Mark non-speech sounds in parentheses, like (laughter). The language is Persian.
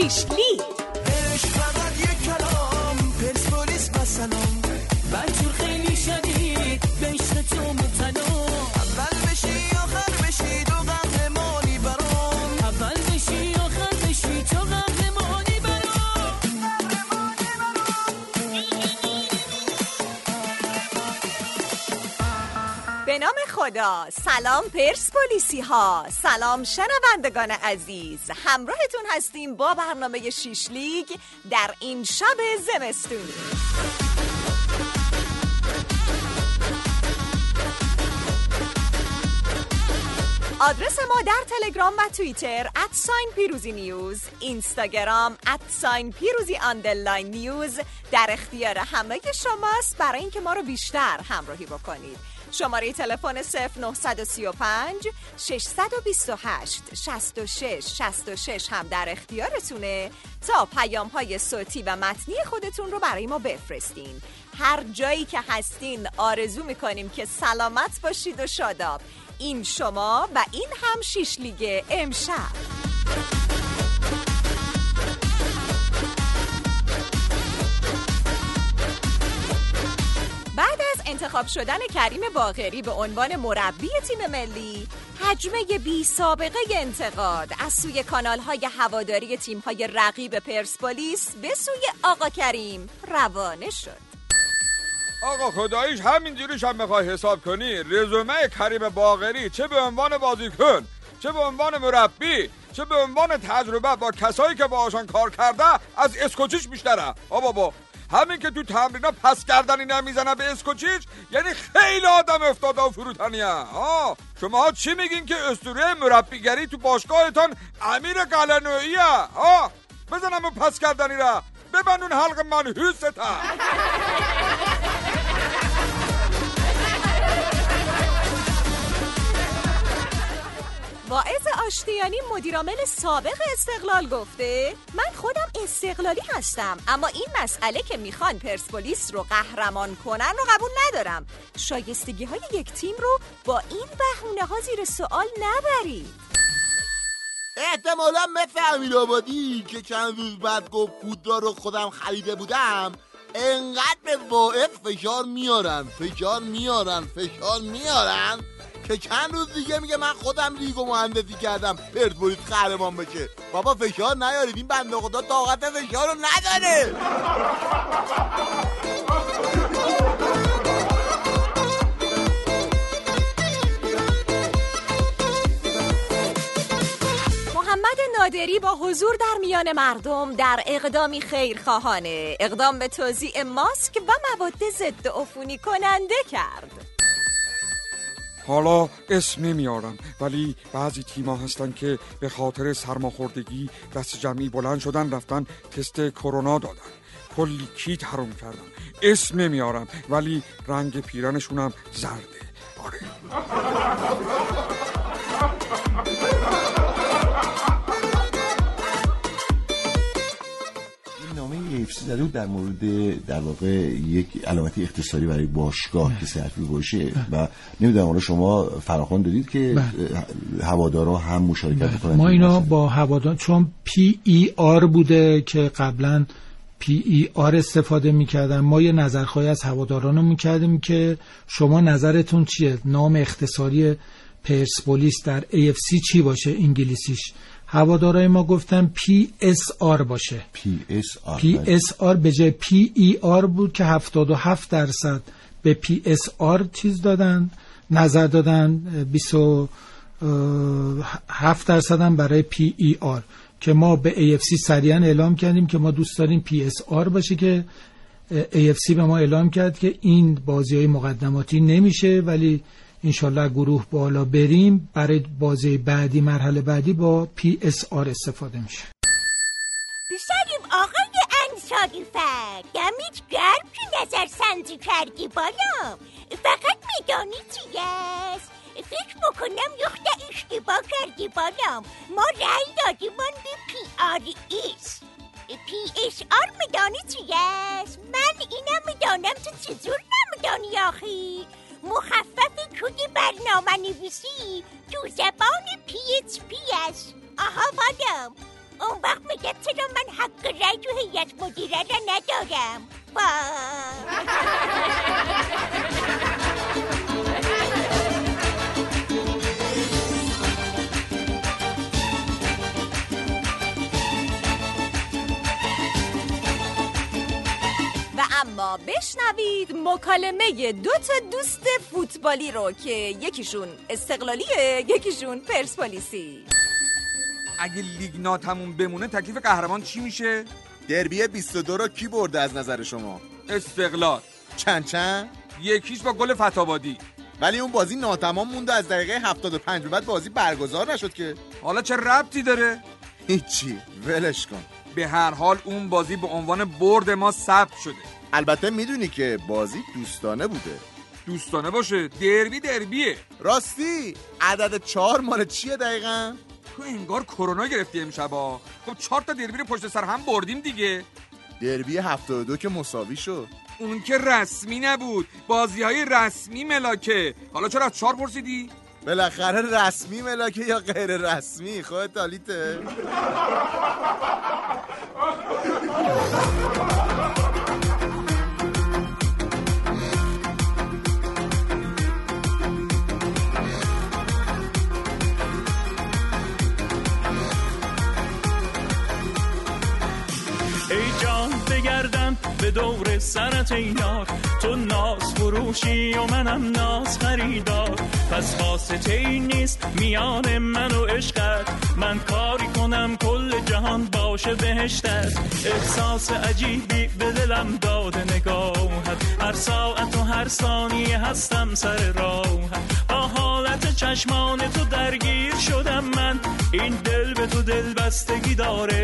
Sheesh, خدا. سلام پرس پلیسی ها سلام شنوندگان عزیز. همراهتون هستیم با برنامه شیش لیگ در این شب زمستونی آدرس ما در تلگرام و توییتر at sign پیروزی News. اینستاگرام at sign پیروزی underline News. در اختیار همه شماست برای اینکه ما رو بیشتر همراهی بکنید. شماره تلفن 0935 628 66 66 هم در اختیارتونه. تا پیام های صوتی و متنی خودتون رو برای ما بفرستین. هر جایی که هستین آرزو می‌کنیم که سلامت باشید و شاداب. این شما و این هم شیش لیگ امشب. بعد از انتخاب شدن کریم باقری به عنوان مربی تیم ملی حجمه بی سابقه انتقاد از سوی کانال های هواداری تیم های رقیب پرسپولیس به سوی آقا کریم روانه شد. آقا خداییش همینجوریش هم می‌خوای حساب کنی؟ رزومه کریم باغری چه به عنوان بازیکن چه به عنوان مربی چه به عنوان تجربه با کسایی که باهاشان کار کرده از اسکوچیچ بیشتره. آ بابا همین که تو تمرینا پس کردنی نمی‌زنه به اسکوچیچ یعنی خیلی آدم افتاده و فروتنیه. آه شما ها چی میگین که اسطوره مربیگری تو باشگاهتان امیر قلنویه آه بزنم اون پس کردنی را. ببندون حلق منحوسته واعظ آشتیانی مدیرعامل سابق استقلال گفته من خودم استقلالی هستم اما این مسئله که می‌خوان پرسپولیس رو قهرمان کنن رو قبول ندارم. شایستگی های یک تیم رو با این بهونه ها زیر سوال نبرید. احتمالا مثل آبادی که چند روز بعد گفت پودرا رو خودم خریده بودم. انقدر به واعظ فشار میارن فشار میارن فشار میارن. که چند روز دیگه میگه من خودم لیگو مهندسی کردم. پرسپولیس قهرمان بشه. بابا فشار نیارید. این بنده خدا طاقت فشار رو نداره. محمد نادری با حضور در میان مردم در اقدامی خیرخواهانه. اقدام به توزیع ماسک و مواد ضد عفونی کننده کرد. حالا اسم نمیارم ولی بعضی تیما هستن که به خاطر سرماخوردگی دست جمعی بلند شدن رفتن تست کرونا دادن. کلی کیت حروم کردن. اسم نمیارم ولی رنگ پیرنشون هم زرده. آره. AFC زده بود در مورد در واقع یک علامت اختصاری برای باشگاه که سه حرفی باشه و نمی‌دونم حالا شما فراخوان دادید که هوادارا هم مشارکت کنند ما اینا با هوادار چون PER بوده که قبلا PER استفاده می‌کردن. ما یه نظرخواهی از هواداران رو می‌کردیم که شما نظرتون چیه؟ نام اختصاری پرسپولیس در AFC چی باشه؟ انگلیسیش. هوادارای ما گفتن PSR باشه. پی اس آر پی اس آر به جای پی ای آر بود که 77 درصد به PSR چیز دادن نظر دادن 27 درصد هم برای PER که ما به AFC سریعا اعلام کردیم که ما دوست داریم PSR باشه که AFC به ما اعلام کرد که این بازی های مقدماتی نمیشه ولی انشالله گروه بالا بریم. برای بازی بعدی مرحله بعدی با PSR استفاده میشه. سلام آقای انصاری فر دمت گرم که نظر سنجی کردی بالا. فقط میدانی چی است فکر بکنم یخده اشتباه کردی بانم ما رأی دادیمان به PR ایس PSR میدانی چی است؟ من اینم می‌دانم تو چطور نمیدانی آخی؟ مخفف برنامه نویسی تو زبان PHP است. آها بانم اون وقت میگم چرا من حق رأی تو هیئت مدیره را ندارم. وای و اما بشنوید مکالمه دو تا دوست فوتبالی رو که یکیشون استقلالیه یکیشون پرسپولیسی. اگه لیگ ناتموم بمونه تکلیف قهرمان چی میشه؟ دربی 22 رو کی برده از نظر شما؟ استقلال. چند چند؟ یکیش با گل فتابادی. ولی اون بازی ناتمام مونده از دقیقه 75 به بعد بازی برگزار نشد که. حالا چه ربطی داره؟ هیچی. ولش کن. به هر حال اون بازی به عنوان برد ما ثبت شده. البته می‌دونی که بازی دوستانه بوده. دوستانه باشه دربی دربیه. راستی عدد چهار مال چیه دقیقا؟ تو انگار کرونا گرفتی امشبا خب چهار تا دربی رو پشت سر هم بردیم دیگه. دربی 72 که مساوی شد. اون که رسمی نبود. بازی های رسمی ملاکه. حالا چرا از چهار پرسیدی؟ بالاخره رسمی ملاکه یا غیر رسمی؟ خودت تالیته (laughs) دور سرت یار تو ناز فروشی و منم ناز خریدار. پس ای نیست میان من و عشقت. من کاری کنم کل جهان باشه بهشتت. احساس عجیبی به دلم داده نگاهت. هر ساعت و هر ثانیه هستم سر راهت. با حالت چشمان تو درگیر شدم من. این دل به تو دل بستگی داره.